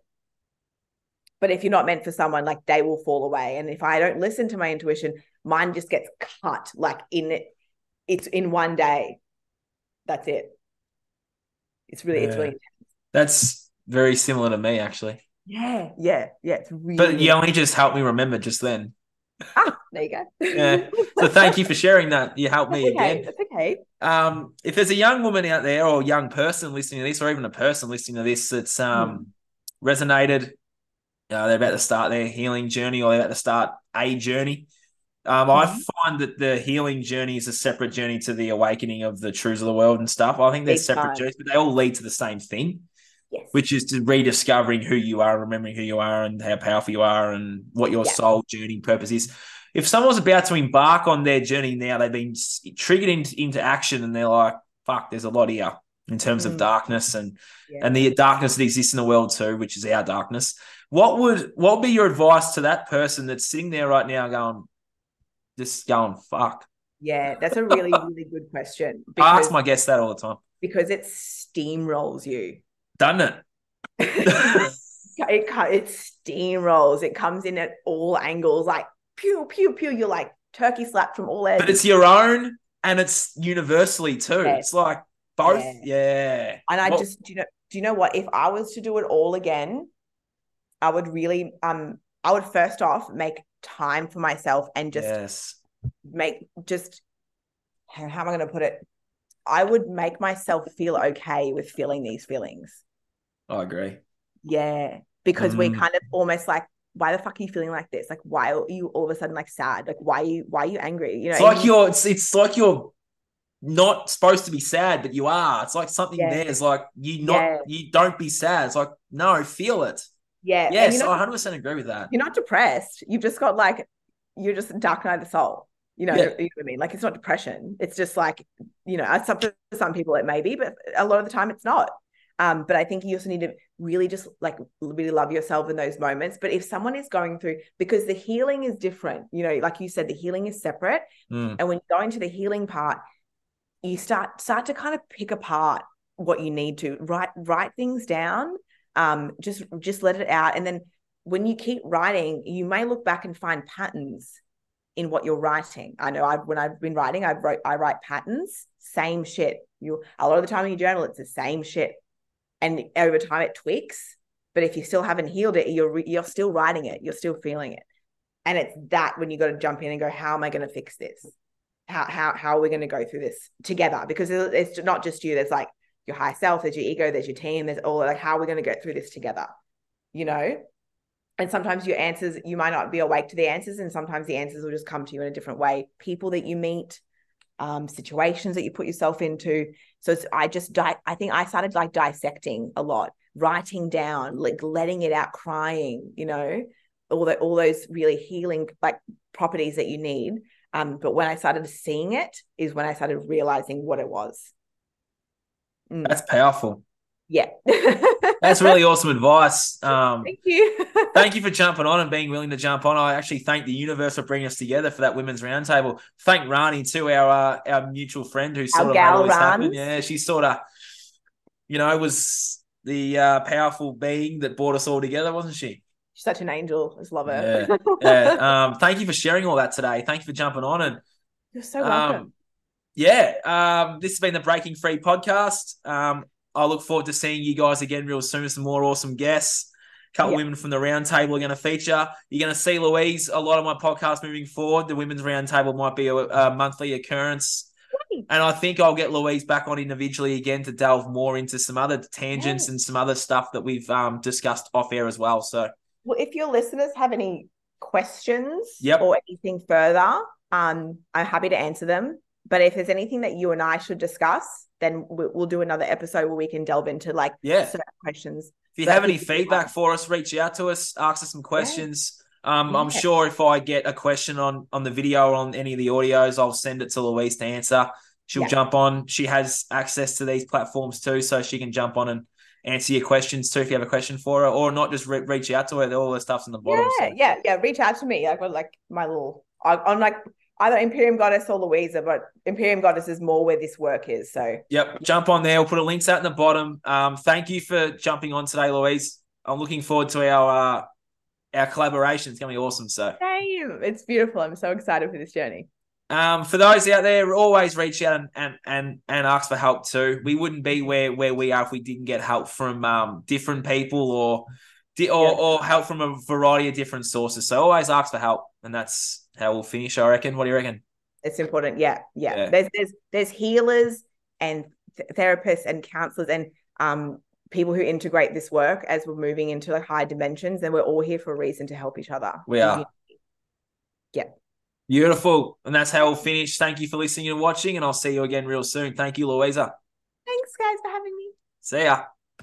But if you're not meant for someone, like they will fall away. And if I don't listen to my intuition, mine just gets cut like in it, it's in one day. That's it. It's really, yeah. it's really That's very similar to me, actually. Yeah, yeah, yeah. It's really But you only just helped me remember just then. Ah, there you go. yeah. So thank you for sharing that. You helped That's me okay. again. That's okay. Um, if there's a young woman out there or a young person listening to this, or even a person listening to this that's um Hmm. resonated, uh, they're about to start their healing journey or they're about to start a journey. Um, I Mhm. find that the healing journey is a separate journey to the awakening of the truths of the world and stuff. I think they're Big separate time. journeys, but they all lead to the same thing, Yes. which is to rediscovering who you are, remembering who you are, and how powerful you are, and what your Yeah. soul journey purpose is. If someone's about to embark on their journey now, they've been triggered into, into action, and they're like, "Fuck, there's a lot here." In terms of Mm. darkness and yeah. and the darkness that exists in the world too, which is our darkness. What would what would be your advice to that person that's sitting there right now going, just going, fuck? yeah, that's a really, really good question. I ask my guests that all the time. because it steamrolls you. Doesn't it? it it steamrolls. It comes in at all angles, like pew pew pew. You're like turkey slapped from all ends. but it's your own and it's universally too. Yeah. It's like both, Yeah. yeah. and I What- just do you know do you know what? If I was to do it all again, I would really um I would first off make time for myself and just yes. make just how, am I going to put it? I would make myself feel okay with feeling these feelings. I agree. Yeah, because we're Mm. kind of almost like, why the fuck are you feeling like this? Like, why are you all of a sudden like sad? Like, why are you why are you angry? You know, It's like you're it's it's like you're not supposed to be sad, but you are. It's like something Yeah. there is like you not Yeah. you don't be sad. It's like, no, feel it. Yeah, Yes, you're I 100 percent agree with that. you're not depressed. You've just got like you're just dark night of the soul. You know, Yeah. you know what I mean? Like it's not depression. It's just like, you know, some for some people it may be, but a lot of the time it's not. Um, but I think you also need to really just like really love yourself in those moments. But if someone is going through, because the healing is different, you know, like you said, the healing is separate. Mm. And when you go into the healing part, you start start to kind of pick apart what you need to write write things down. Um, just just let it out, and then when you keep writing, you may look back and find patterns in what you're writing. I know I've when I've been writing, I wrote I write patterns, same shit. You a lot of the time in your journal, it's the same shit, and over time it tweaks. But if you still haven't healed it, you're you're still writing it, you're still feeling it, and it's that when you got to jump in and go, how am I going to fix this? How how how are we going to go through this together? Because it's not just you. There's like your higher self, there's your ego, there's your team, there's all like how are we going to get through this together? You know, and sometimes your answers you might not be awake to the answers and sometimes the answers will just come to you in a different way. People that you meet um, situations that you put yourself into. So i just di- i think i started like dissecting a lot writing down like letting it out crying you know? All that all those really healing like properties that you need. Um but when i started seeing it is when i started realizing what it was Mm, That's powerful. yeah That's really awesome advice. Um, thank you thank you for jumping on and being willing to jump on. I actually thank the universe for bringing us together for that women's roundtable. Thank Rani too, our uh, our mutual friend who sort of made gal all this happen. Yeah, she sort of, you know, was the uh, powerful being that brought us all together, wasn't she? she's such an angel I just love her Yeah. yeah. Um, thank you for sharing all that today. Thank you for jumping on and you're so welcome um, yeah, um, this has been the Breaking Free podcast. Um, I look forward to seeing you guys again real soon with some more awesome guests. A couple Yeah. women from the roundtable are going to feature. You're going to see Louise a lot of my podcasts moving forward. The women's roundtable might be a, a monthly occurrence. And I think I'll get Louise back on individually again to delve more into some other tangents and some other stuff that we've um, discussed off air as well. So, Well, if your listeners have any questions Yep. or anything further, um, I'm happy to answer them. But if there's anything that you and I should discuss, then we- we'll do another episode where we can delve into like yeah. certain questions. If you But have any feedback for us, reach out to us, ask us some questions. Um, I'm sure if I get a question on on the video or on any of the audios, I'll send it to Louise to answer. She'll Yeah. jump on. She has access to these platforms too, so she can jump on and answer your questions too if you have a question for her, or not just re- reach out to her. All the stuff's in the bottom. Yeah, so. yeah, yeah. Reach out to me. I've got like my little, I, I'm like either Imperium Goddess or Luiza, but Imperium Goddess is more where this work is. So Yep, jump on there. We'll put a links out in the bottom. Um, thank you for jumping on today, Louise. I'm looking forward to our uh, our collaboration. It's gonna be awesome. So same. It's beautiful. I'm so excited for this journey. Um, for those out there, always reach out and, and and and ask for help too. We wouldn't be where where we are if we didn't get help from um different people or or, yeah. or help from a variety of different sources. So always ask for help, and that's how we'll finish. I reckon. What do you reckon? It's important. Yeah, yeah. yeah. There's there's there's healers and th- therapists and counselors and um people who integrate this work as we're moving into like high dimensions, and we're all here for a reason to help each other. We are. Yeah. Beautiful. And that's how we'll finish. Thank you for listening and watching, and I'll see you again real soon. Thank you, Luiza. Thanks, guys, for having me. See ya.